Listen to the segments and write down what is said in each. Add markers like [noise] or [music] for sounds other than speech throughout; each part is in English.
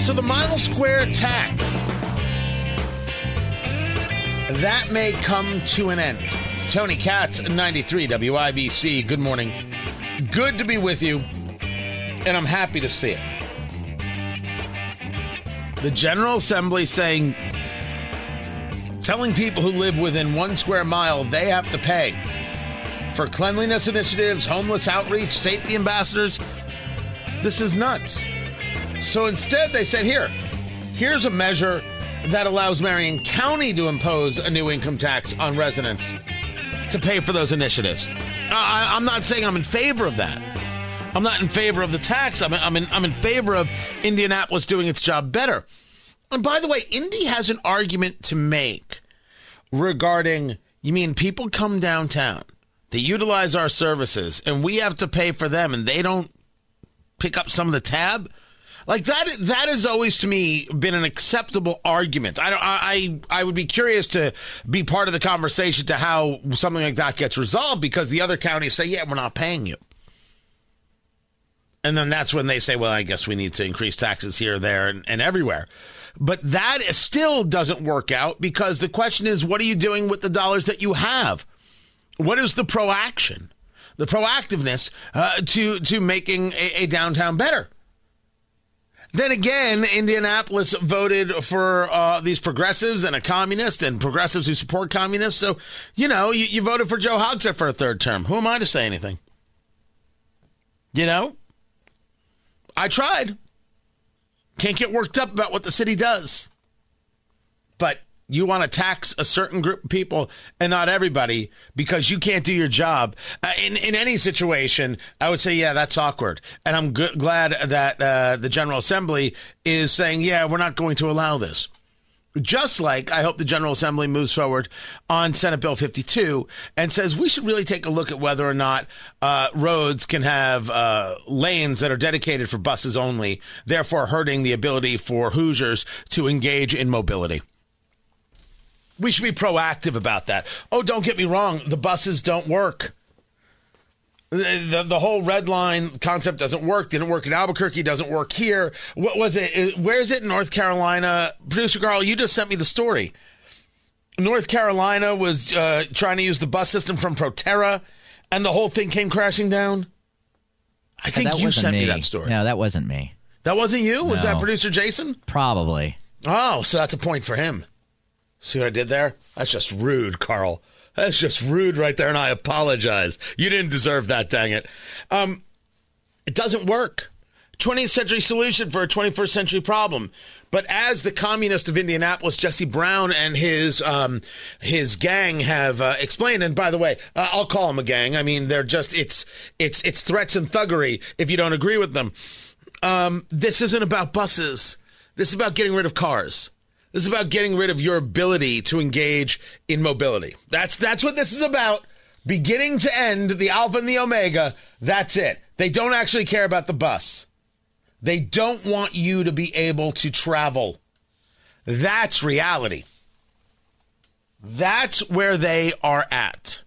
So the mile square tax that may come to an end. Tony Katz, 93 WIBC. Good morning. Good to be with you, and I'm happy to see it. The General Assembly saying, telling people who live within one square mile they have to pay for cleanliness initiatives, homeless outreach, safety ambassadors. This is nuts. So instead, they said, here, here's a measure that allows Marion County to impose a new income tax on residents to pay for those initiatives. I, am not saying I'm in favor of that. I'm not in favor of the tax. I'm, I'm, in, I'm in favor of Indianapolis doing its job better. And by the way, Indy has an argument to make regarding you mean people come downtown, they utilize our services, and we have to pay for them, and they don't pick up some of the tab? Like that that has always to me been an acceptable argument. I I I would be curious to be part of the conversation to how something like that gets resolved because the other counties say, "Yeah, we're not paying you." And then that's when they say, "Well, I guess we need to increase taxes here, there, and, and everywhere." But that still doesn't work out because the question is, what are you doing with the dollars that you have? What is the proaction, the proactiveness uh, to to making a, a downtown better? Then again, Indianapolis voted for uh, these progressives and a communist and progressives who support communists. So, you know, you, you voted for Joe Hogsett for a third term. Who am I to say anything? You know, I tried. Can't get worked up about what the city does. But you want to tax a certain group of people and not everybody because you can't do your job. Uh, in in any situation i would say yeah that's awkward. And i'm good, glad that uh, the general assembly is saying yeah we're not going to allow this. Just like I hope the General Assembly moves forward on Senate Bill 52 and says we should really take a look at whether or not uh, roads can have uh, lanes that are dedicated for buses only, therefore hurting the ability for Hoosiers to engage in mobility. We should be proactive about that. Oh, don't get me wrong, the buses don't work. The, the, whole red line concept doesn't work. Didn't work in Albuquerque. Doesn't work here. What was it? Where is it in North Carolina? Producer Carl, you just sent me the story. North Carolina was uh, trying to use the bus system from Proterra, and the whole thing came crashing down. I think you sent me. me. that story. No, that wasn't me. That wasn't you. No. Was that producer Jason? Probably. Oh, so that's a point for him. See what I did there? That's just rude, Carl. That's just rude right there, and I apologize. You didn't deserve that, dang it. Um, it doesn't work. 20th century solution for a 21st century problem. But as the communist of Indianapolis, Jesse Brown and his um, his gang have uh, explained, and by the way, uh, I'll call them a gang. I mean, they're just it's it's it's threats and thuggery if you don't agree with them. Um, this isn't about buses. This is about getting rid of cars. This is about getting rid of your ability to engage in mobility. That's that's what this is about. Beginning to end, the alpha and the omega, that's it. They don't actually care about the bus. They don't want you to be able to travel. That's reality. That's where they are at.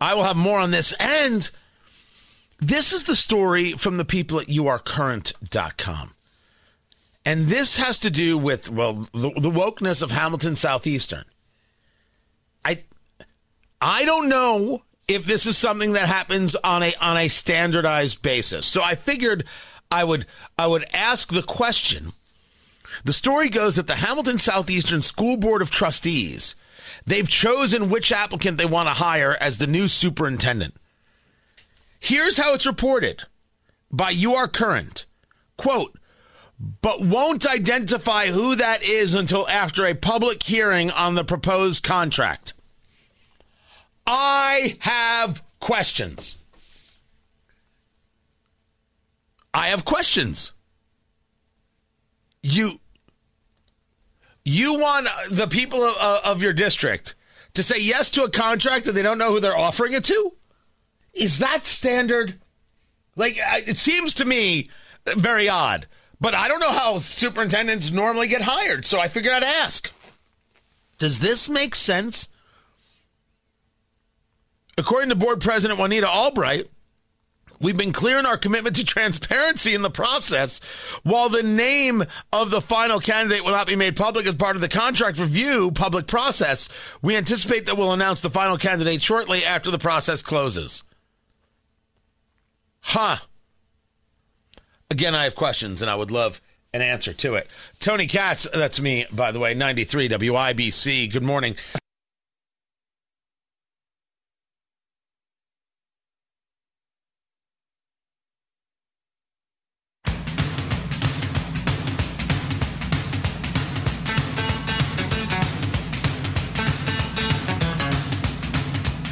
I will have more on this. And this is the story from the people at youarecurrent.com. And this has to do with, well, the, the wokeness of Hamilton Southeastern. I I don't know if this is something that happens on a on a standardized basis. So I figured I would I would ask the question The story goes that the Hamilton Southeastern School Board of Trustees, they've chosen which applicant they want to hire as the new superintendent. Here's how it's reported by UR Current. Quote, but won't identify who that is until after a public hearing on the proposed contract. I have questions. I have questions. You you want the people of, of your district to say yes to a contract and they don't know who they're offering it to? Is that standard? Like it seems to me very odd. But I don't know how superintendents normally get hired, so I figured I'd ask. Does this make sense? According to board president Juanita Albright, we've been clear in our commitment to transparency in the process. While the name of the final candidate will not be made public as part of the contract review public process, we anticipate that we'll announce the final candidate shortly after the process closes. Huh. Again, I have questions and I would love an answer to it. Tony Katz, that's me, by the way, 93 WIBC. Good morning.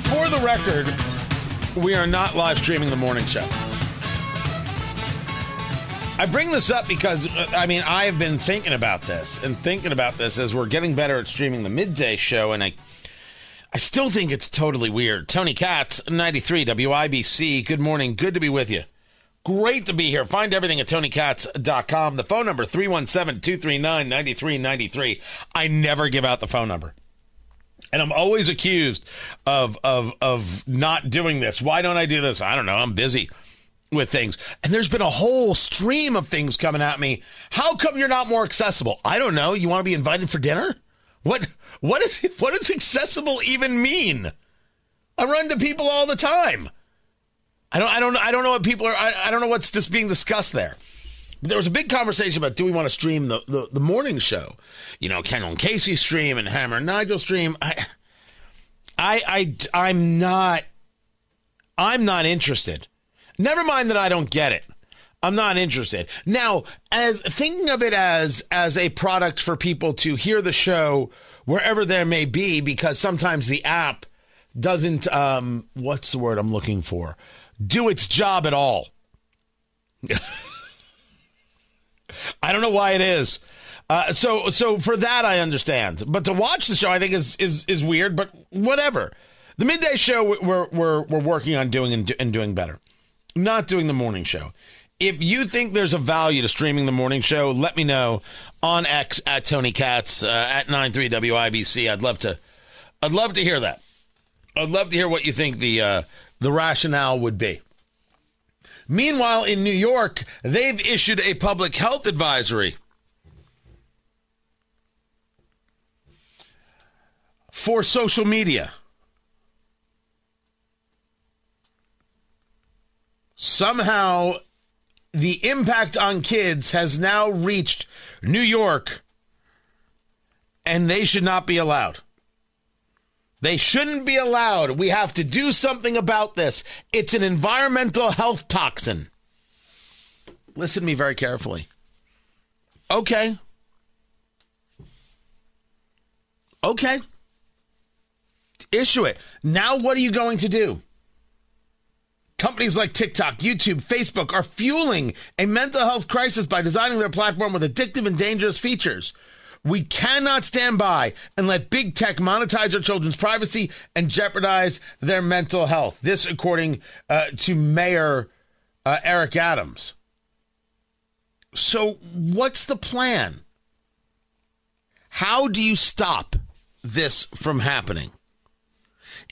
For the record, we are not live streaming the morning show. I bring this up because uh, I mean I have been thinking about this and thinking about this as we're getting better at streaming the midday show, and I I still think it's totally weird. Tony Katz, 93 WIBC. Good morning. Good to be with you. Great to be here. Find everything at tonykatz.com. The phone number 317-239-9393. I never give out the phone number. And I'm always accused of of of not doing this. Why don't I do this? I don't know. I'm busy with things. And there's been a whole stream of things coming at me. How come you're not more accessible? I don't know. You want to be invited for dinner? What what is [laughs] what does accessible even mean? I run to people all the time. I don't I don't I don't know what people are I, I don't know what's just being discussed there. But there was a big conversation about do we want to stream the, the, the morning show? You know, Kendall and Casey stream and Hammer and Nigel stream. I I I I'm not I'm not interested. Never mind that I don't get it. I'm not interested. Now, as thinking of it as as a product for people to hear the show wherever there may be, because sometimes the app doesn't um what's the word I'm looking for? Do its job at all. [laughs] I don't know why it is. Uh, so so for that I understand, but to watch the show I think is is is weird. But whatever. The midday show we're we're we're working on doing and, and doing better. Not doing the morning show. If you think there's a value to streaming the morning show, let me know on X at Tony Katz uh, at 93 WIBC. I'd love to. I'd love to hear that. I'd love to hear what you think the uh, the rationale would be. Meanwhile, in New York, they've issued a public health advisory for social media. Somehow, the impact on kids has now reached New York, and they should not be allowed. They shouldn't be allowed. We have to do something about this. It's an environmental health toxin. Listen to me very carefully. Okay. Okay. Issue it. Now, what are you going to do? Companies like TikTok, YouTube, Facebook are fueling a mental health crisis by designing their platform with addictive and dangerous features. We cannot stand by and let big tech monetize our children's privacy and jeopardize their mental health. This, according uh, to Mayor uh, Eric Adams. So, what's the plan? How do you stop this from happening?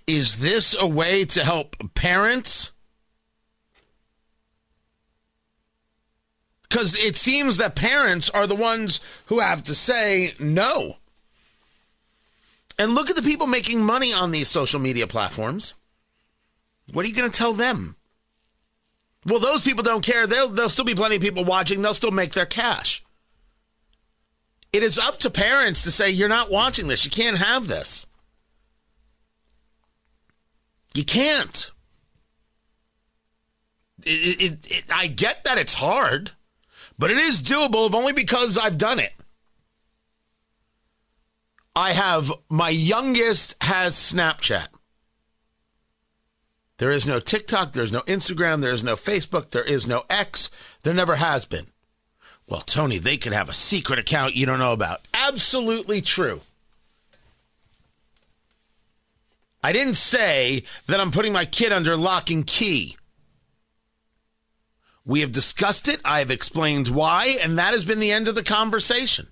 Is this a way to help parents? Because it seems that parents are the ones who have to say no. And look at the people making money on these social media platforms. What are you going to tell them? Well, those people don't care. They'll, there'll still be plenty of people watching. They'll still make their cash. It is up to parents to say, you're not watching this. You can't have this. You can't. It, it, it, I get that it's hard, but it is doable if only because I've done it. I have my youngest has Snapchat. There is no TikTok, there's no Instagram, there is no Facebook, there is no X. There never has been. Well, Tony, they could have a secret account you don't know about. Absolutely true. I didn't say that I'm putting my kid under lock and key. We have discussed it. I have explained why, and that has been the end of the conversation.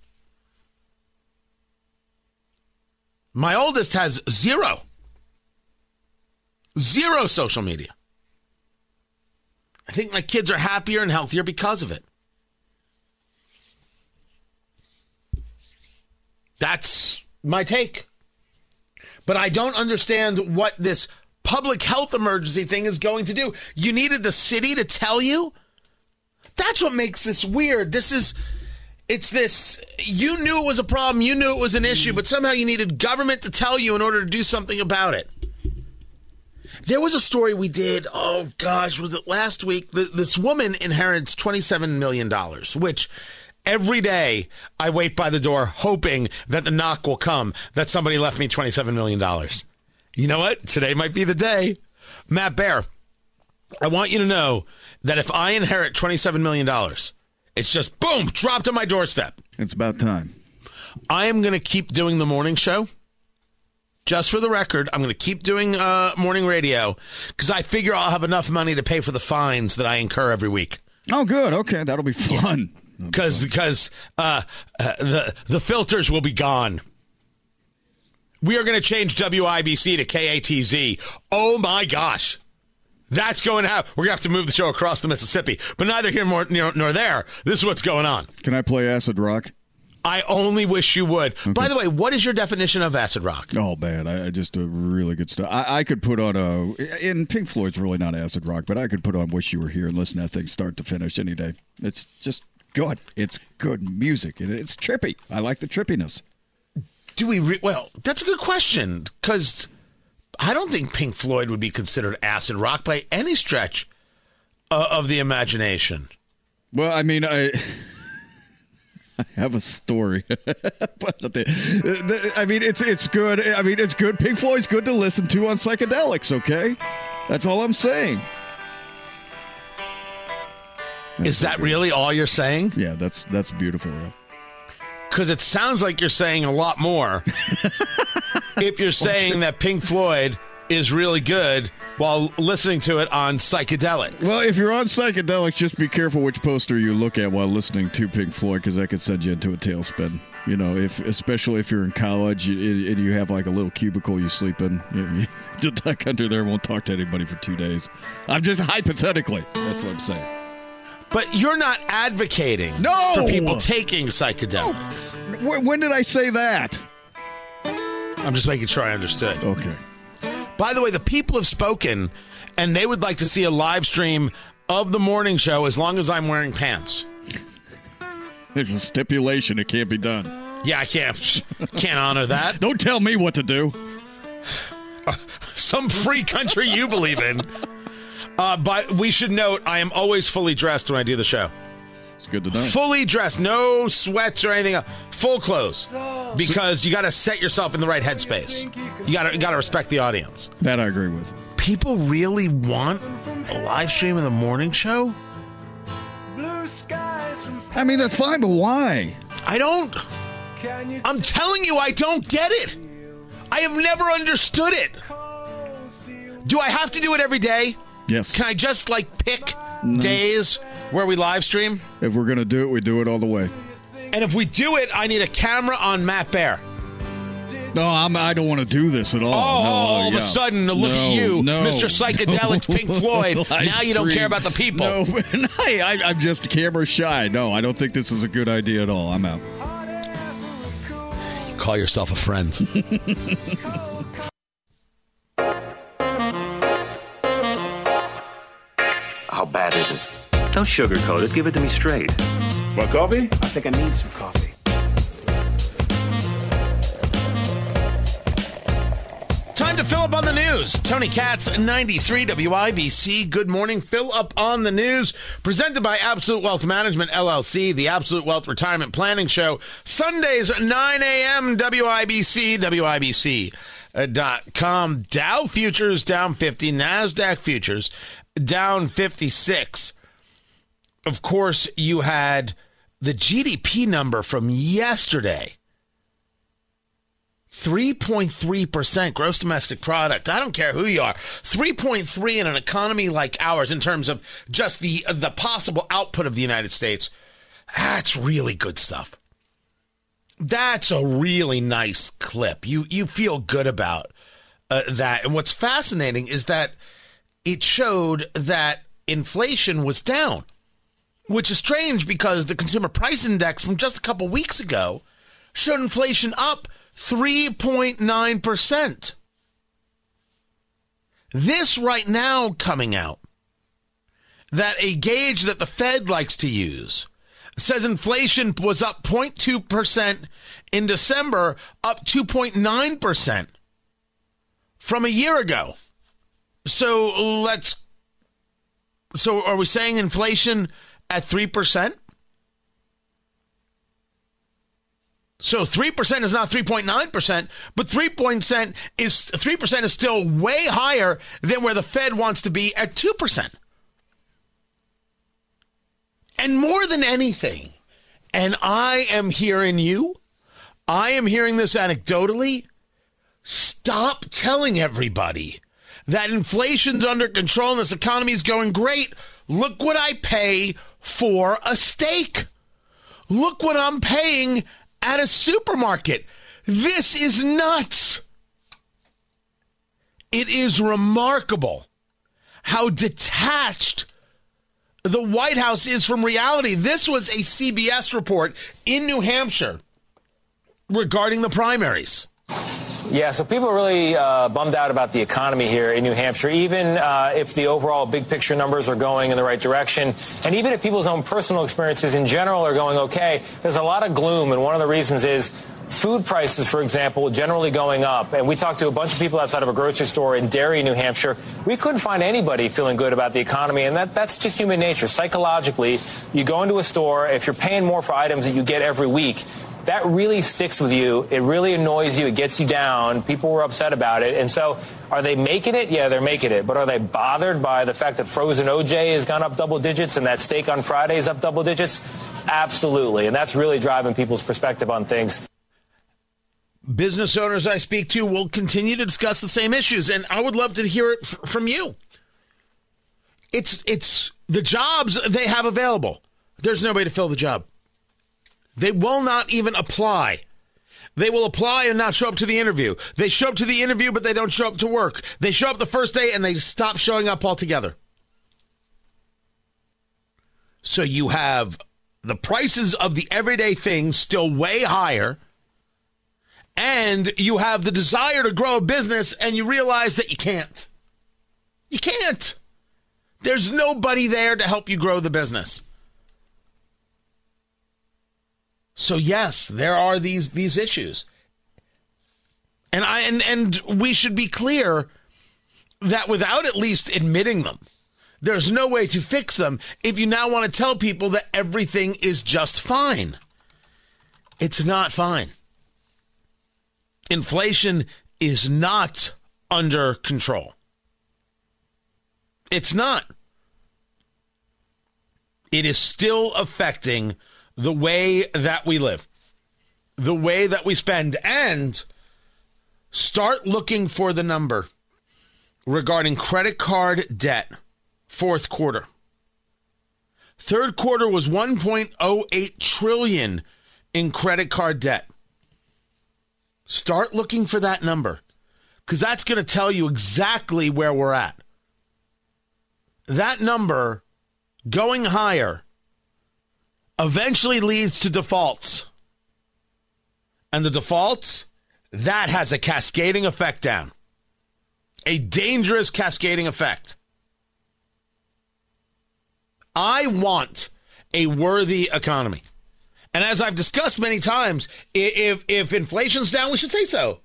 My oldest has zero, zero social media. I think my kids are happier and healthier because of it. That's my take. But I don't understand what this public health emergency thing is going to do. You needed the city to tell you? That's what makes this weird. This is it's this you knew it was a problem, you knew it was an issue, but somehow you needed government to tell you in order to do something about it. There was a story we did, oh gosh, was it last week? This woman inherits $27 million, which every day I wait by the door hoping that the knock will come that somebody left me $27 million. You know what? Today might be the day. Matt Bear, I want you to know that if I inherit $27 million, it's just boom, dropped on my doorstep. It's about time. I am going to keep doing the morning show. Just for the record, I'm going to keep doing uh, morning radio because I figure I'll have enough money to pay for the fines that I incur every week. Oh, good. Okay, that'll be fun. [laughs] Because because uh, uh, the the filters will be gone. We are going to change WIBC to KATZ. Oh my gosh. That's going to happen. We're going to have to move the show across the Mississippi. But neither here nor, nor there. This is what's going on. Can I play acid rock? I only wish you would. Okay. By the way, what is your definition of acid rock? Oh man, I, I just a really good stuff. I, I, could put on a in Pink Floyd's really not acid rock, but I could put on "Wish You Were Here" and listen to that thing start to finish any day. It's just good. It's good music and it's trippy. I like the trippiness. Do we? Re- well, that's a good question because I don't think Pink Floyd would be considered acid rock by any stretch uh, of the imagination. Well, I mean, I. [laughs] I have a story. [laughs] I mean, it's it's good. I mean, it's good. Pink Floyd's good to listen to on psychedelics. Okay, that's all I'm saying. That's Is that really all you're saying? Yeah, that's that's beautiful. Because it sounds like you're saying a lot more. [laughs] if you're [laughs] saying that Pink Floyd is really good while listening to it on psychedelic. Well, if you're on psychedelics, just be careful which poster you look at while listening to Pink Floyd, because that could send you into a tailspin. You know, if especially if you're in college and you have like a little cubicle you sleep in, [laughs] you, you duck under there, won't talk to anybody for two days. I'm just hypothetically. That's what I'm saying. But you're not advocating no! for people taking psychedelics. No. When did I say that? I'm just making sure I understood. Okay. By the way, the people have spoken, and they would like to see a live stream of the morning show as long as I'm wearing pants. There's a stipulation; it can't be done. Yeah, I can't can't honor that. Don't tell me what to do. [laughs] Some free country you believe in. Uh, but we should note, I am always fully dressed when I do the show. It's good to know. Fully dressed, no sweats or anything. Else. Full close because you got to set yourself in the right headspace. You got to got to respect the audience. That I agree with. People really want a live stream of the morning show. I mean, that's fine, but why? I don't. I'm telling you, I don't get it. I have never understood it. Do I have to do it every day? Yes. Can I just like pick no. days where we live stream? If we're gonna do it, we do it all the way. And if we do it, I need a camera on Matt Bear. No, I'm, I do not want to do this at all. Oh, no, all yeah. of a sudden, look no, at you, no, Mr. Psychedelics [laughs] no, Pink Floyd. [laughs] now you don't care about the people. No, [laughs] I, I'm just camera shy. No, I don't think this is a good idea at all. I'm out. You call yourself a friend. How bad is it? Don't sugarcoat it. Give it to me straight. Want coffee? I think I need some coffee. Time to fill up on the news. Tony Katz, 93 WIBC. Good morning. Fill up on the news. Presented by Absolute Wealth Management, LLC, the Absolute Wealth Retirement Planning Show. Sundays, 9 a.m. WIBC, WIBC.com. Uh, Dow futures down 50, NASDAQ futures down 56. Of course, you had the GDP number from yesterday 3.3% gross domestic product. I don't care who you are. 3.3 in an economy like ours in terms of just the the possible output of the United States. That's really good stuff. That's a really nice clip. You you feel good about uh, that. And what's fascinating is that it showed that inflation was down, which is strange because the consumer price index from just a couple weeks ago showed inflation up 3.9%. This right now coming out that a gauge that the Fed likes to use says inflation was up 0.2% in December, up 2.9% from a year ago. So let's so are we saying inflation at 3%? So 3% is not 3.9%, but 3% is 3% is still way higher than where the Fed wants to be at 2%. And more than anything, and I am hearing you, I am hearing this anecdotally, stop telling everybody that inflation's under control and this economy is going great. Look what I pay for a steak. Look what I'm paying at a supermarket. This is nuts. It is remarkable how detached the White House is from reality. This was a CBS report in New Hampshire regarding the primaries. Yeah, so people are really uh, bummed out about the economy here in New Hampshire, even uh, if the overall big picture numbers are going in the right direction. And even if people's own personal experiences in general are going okay, there's a lot of gloom. And one of the reasons is food prices, for example, generally going up. And we talked to a bunch of people outside of a grocery store in Derry, New Hampshire. We couldn't find anybody feeling good about the economy. And that, that's just human nature. Psychologically, you go into a store, if you're paying more for items that you get every week, that really sticks with you. It really annoys you. It gets you down. People were upset about it. And so are they making it? Yeah, they're making it. But are they bothered by the fact that frozen OJ has gone up double digits and that steak on Friday is up double digits? Absolutely. And that's really driving people's perspective on things. Business owners I speak to will continue to discuss the same issues, and I would love to hear it f- from you. It's it's the jobs they have available. There's nobody to fill the job. They will not even apply. They will apply and not show up to the interview. They show up to the interview, but they don't show up to work. They show up the first day and they stop showing up altogether. So you have the prices of the everyday things still way higher, and you have the desire to grow a business, and you realize that you can't. You can't. There's nobody there to help you grow the business. So yes, there are these these issues. And I and and we should be clear that without at least admitting them, there's no way to fix them if you now want to tell people that everything is just fine. It's not fine. Inflation is not under control. It's not. It is still affecting the way that we live, the way that we spend, and start looking for the number regarding credit card debt fourth quarter. Third quarter was 1.08 trillion in credit card debt. Start looking for that number cuz that's going to tell you exactly where we're at. That number going higher eventually leads to defaults. And the defaults, that has a cascading effect down. A dangerous cascading effect. I want a worthy economy. And as I've discussed many times, if if inflation's down, we should say so.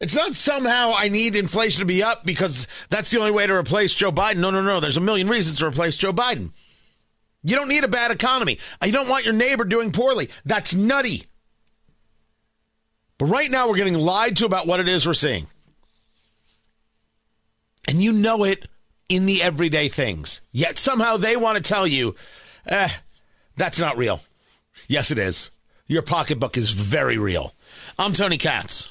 It's not somehow I need inflation to be up because that's the only way to replace Joe Biden. No, no, no. There's a million reasons to replace Joe Biden. You don't need a bad economy. You don't want your neighbor doing poorly. That's nutty. But right now, we're getting lied to about what it is we're seeing. And you know it in the everyday things. Yet somehow they want to tell you, eh, that's not real. Yes, it is. Your pocketbook is very real. I'm Tony Katz.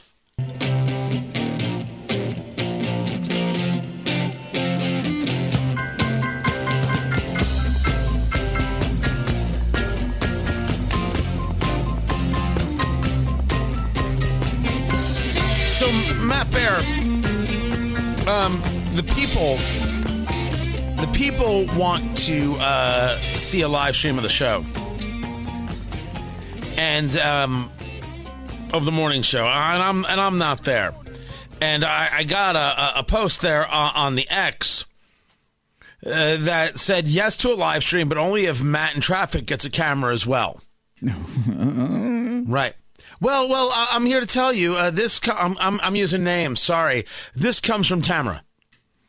Bear, um, the people, the people want to uh, see a live stream of the show, and um, of the morning show, and I'm and I'm not there, and I, I got a, a post there on, on the X. Uh, that said yes to a live stream, but only if Matt in traffic gets a camera as well. [laughs] right. Well, well, I- I'm here to tell you uh, this. Co- I'm, I'm, I'm using names. Sorry. This comes from Tamara.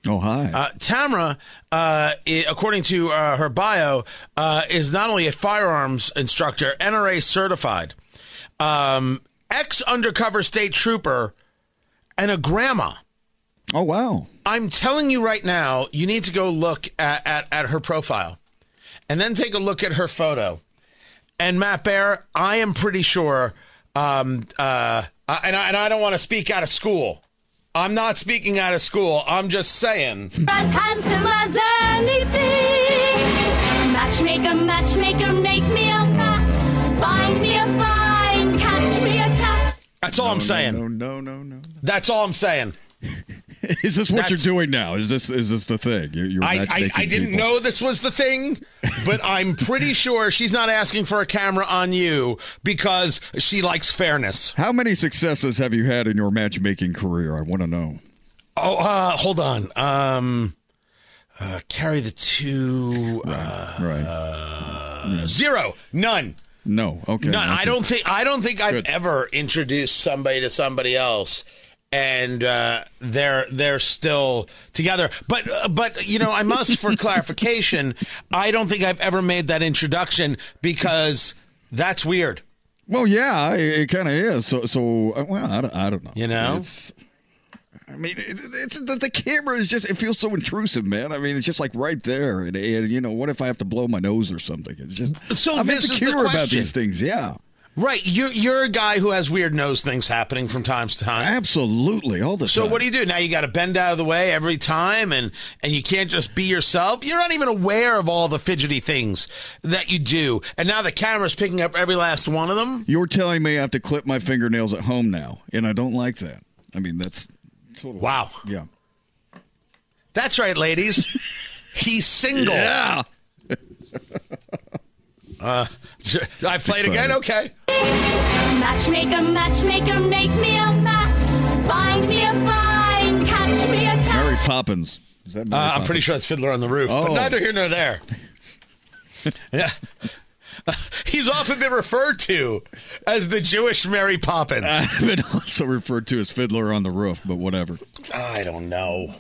Oh, hi. Uh, Tamara, uh, i- according to uh, her bio, uh, is not only a firearms instructor, NRA certified, um, ex undercover state trooper, and a grandma. oh, wow. I'm telling you right now, you need to go look at, at, at her profile and then take a look at her photo. And Matt Bear, I am pretty sure, um, uh, and, I, and I don't want to speak out of school. I'm not speaking out of school. I'm just saying. as handsome as anything. Matchmaker, matchmaker, make me a match. Find me a fine, catch me a catch. That's all I'm saying. No, no, no, no. That's all I'm saying. [laughs] Is this what That's- you're doing now? Is this is this the thing? You're, you're I, I, I didn't people. know this was the thing, [laughs] but I'm pretty sure she's not asking for a camera on you because she likes fairness. How many successes have you had in your matchmaking career? I want to know. Oh, uh, hold on. Um, uh, carry the two. Uh, right. Zero. None. No. Okay. None. I don't think. I don't think I've Good. ever introduced somebody to somebody else, and uh, they're they're still together. But uh, but you know, I must for [laughs] clarification. I don't think I've ever made that introduction because that's weird. Well, yeah, it, it kind of is. So, so uh, well, I don't, I don't know. You know? It's, I mean, it's, it's the, the camera is just it feels so intrusive, man. I mean, it's just like right there, and, and you know, what if I have to blow my nose or something? It's just So I'm this is the insecure about these things. Yeah, Right. You're you're a guy who has weird nose things happening from time to time. absolutely, all the So time. So what do you do now? You got to bend out of the way every time, and and you can't just be yourself. You're not even aware of all the fidgety things that you do, and now the camera's picking up every last one of them. You're telling me I have to clip my fingernails at home now, and I don't like that. I mean, that's total. Wow, Yeah. that's right, ladies. [laughs] He's single. Yeah. [laughs] [laughs] I played again. Okay. Matchmaker, matchmaker, make me a match. Find me a fine, catch me a catch. Mary Poppins. Is that Mary Uh, I'm pretty sure it's Fiddler on the Roof, but Oh. neither here nor there. [laughs] yeah. [laughs] He's often been referred to as the Jewish Mary Poppins. I've been also referred to as Fiddler on the Roof, but whatever. I don't know.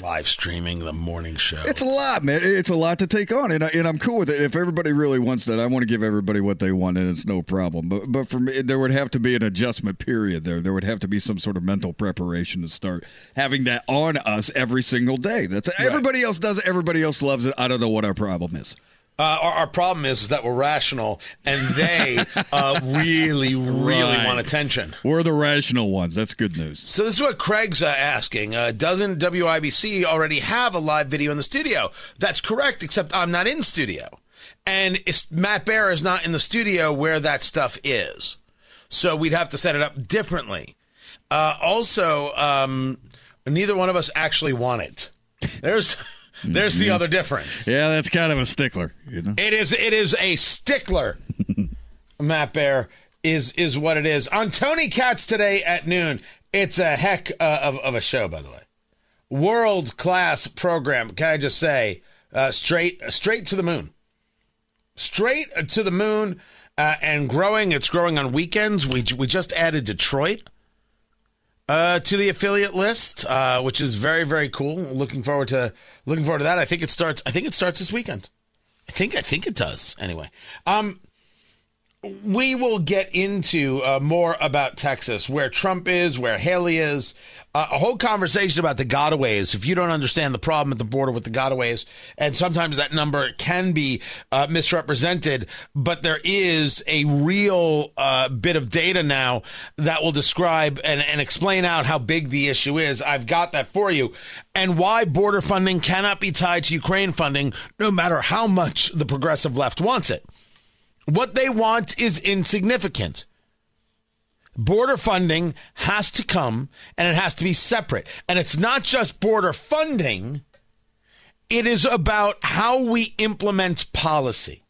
Live streaming the morning show. It's a lot, man. It's a lot to take on, and, I, and I'm cool with it. If everybody really wants that, I want to give everybody what they want, and it's no problem. But but for me, there would have to be an adjustment period there. There would have to be some sort of mental preparation to start having that on us every single day. That's everybody else does it. Everybody else loves it. I don't know what our problem is. Uh, our, our problem is, is that we're rational, and they uh, [laughs] really, really Right. want attention. We're the rational ones. That's good news. So this is what Craig's uh, asking. Uh, doesn't WIBC already have a live video in the studio? That's correct, except I'm not in studio, and Matt Bear is not in the studio where that stuff is. So we'd have to set it up differently. Uh, also, um, neither one of us actually want it. There's, there's the other difference. Yeah, that's kind of a stickler, you know. It is it is a stickler. [laughs] Matt Bear is is what it is. On Tony Katz today at noon. It's a heck uh, of, of a show, by the way. World class program. Can I just say, uh, straight straight to the moon, straight to the moon, uh, and growing. It's growing on weekends. We we just added Detroit. Uh, to the affiliate list, uh, which is very very cool. Looking forward to looking forward to that. I think it starts. I think it starts this weekend. I think I think it does. Anyway, um, we will get into uh, more about Texas, where Trump is, where Haley is, uh, a whole conversation about the gotaways. If you don't understand the problem at the border with the gotaways, and sometimes that number can be uh, misrepresented, but there is a real uh, bit of data now that will describe and, and explain out how big the issue is. I've got that for you, and why border funding cannot be tied to Ukraine funding, no matter how much the progressive left wants it. What they want is insignificant. Border funding has to come and it has to be separate. And it's not just border funding, it is about how we implement policy.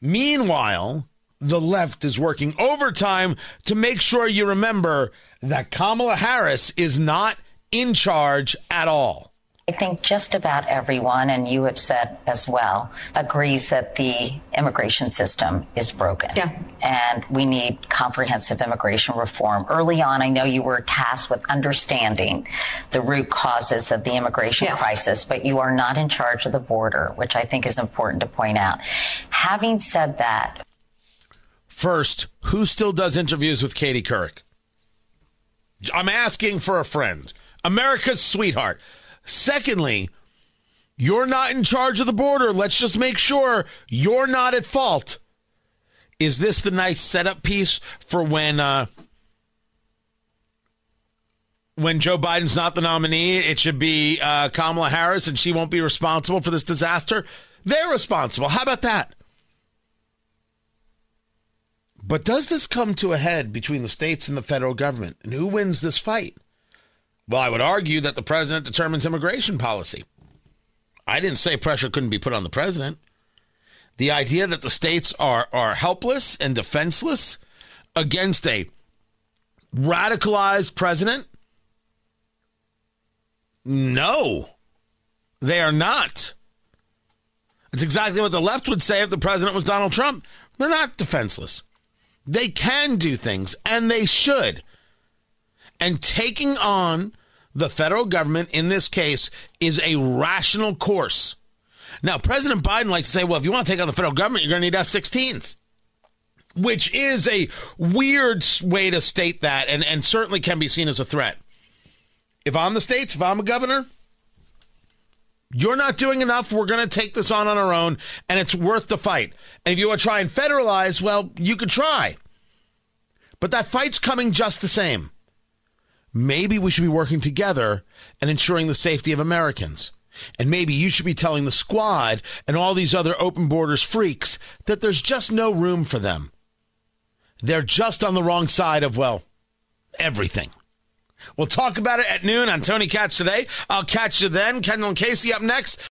Meanwhile, the left is working overtime to make sure you remember that Kamala Harris is not in charge at all. I think just about everyone, and you have said as well, agrees that the immigration system is broken. Yeah. And we need comprehensive immigration reform. Early on, I know you were tasked with understanding the root causes of the immigration Yes. crisis, but you are not in charge of the border, which I think is important to point out. Having said that, First, who still does interviews with Katie Couric? I'm asking for a friend. America's sweetheart. Secondly, you're not in charge of the border. Let's just make sure you're not at fault. Is this the nice setup piece for when uh, when Joe Biden's not the nominee? It should be uh, Kamala Harris, and she won't be responsible for this disaster. They're responsible. How about that? But does this come to a head between the states and the federal government? And who wins this fight? Well, I would argue that the president determines immigration policy. I didn't say pressure couldn't be put on the president. The idea that the states are, are helpless and defenseless against a radicalized president? No, they are not. It's exactly what the left would say if the president was Donald Trump. They're not defenseless. They can do things, and they should. And taking on the federal government in this case is a rational course. Now, President Biden likes to say, well, if you want to take on the federal government, you're going to need F 16s, which is a weird way to state that and, and certainly can be seen as a threat. If I'm the states, if I'm a governor, you're not doing enough. We're going to take this on on our own, and it's worth the fight. And if you want to try and federalize, well, you could try. But that fight's coming just the same. Maybe we should be working together and ensuring the safety of Americans. And maybe you should be telling the squad and all these other open borders freaks that there's just no room for them. They're just on the wrong side of, well, everything. We'll talk about it at noon on Tony Katz today. I'll catch you then. Kendall and Casey up next.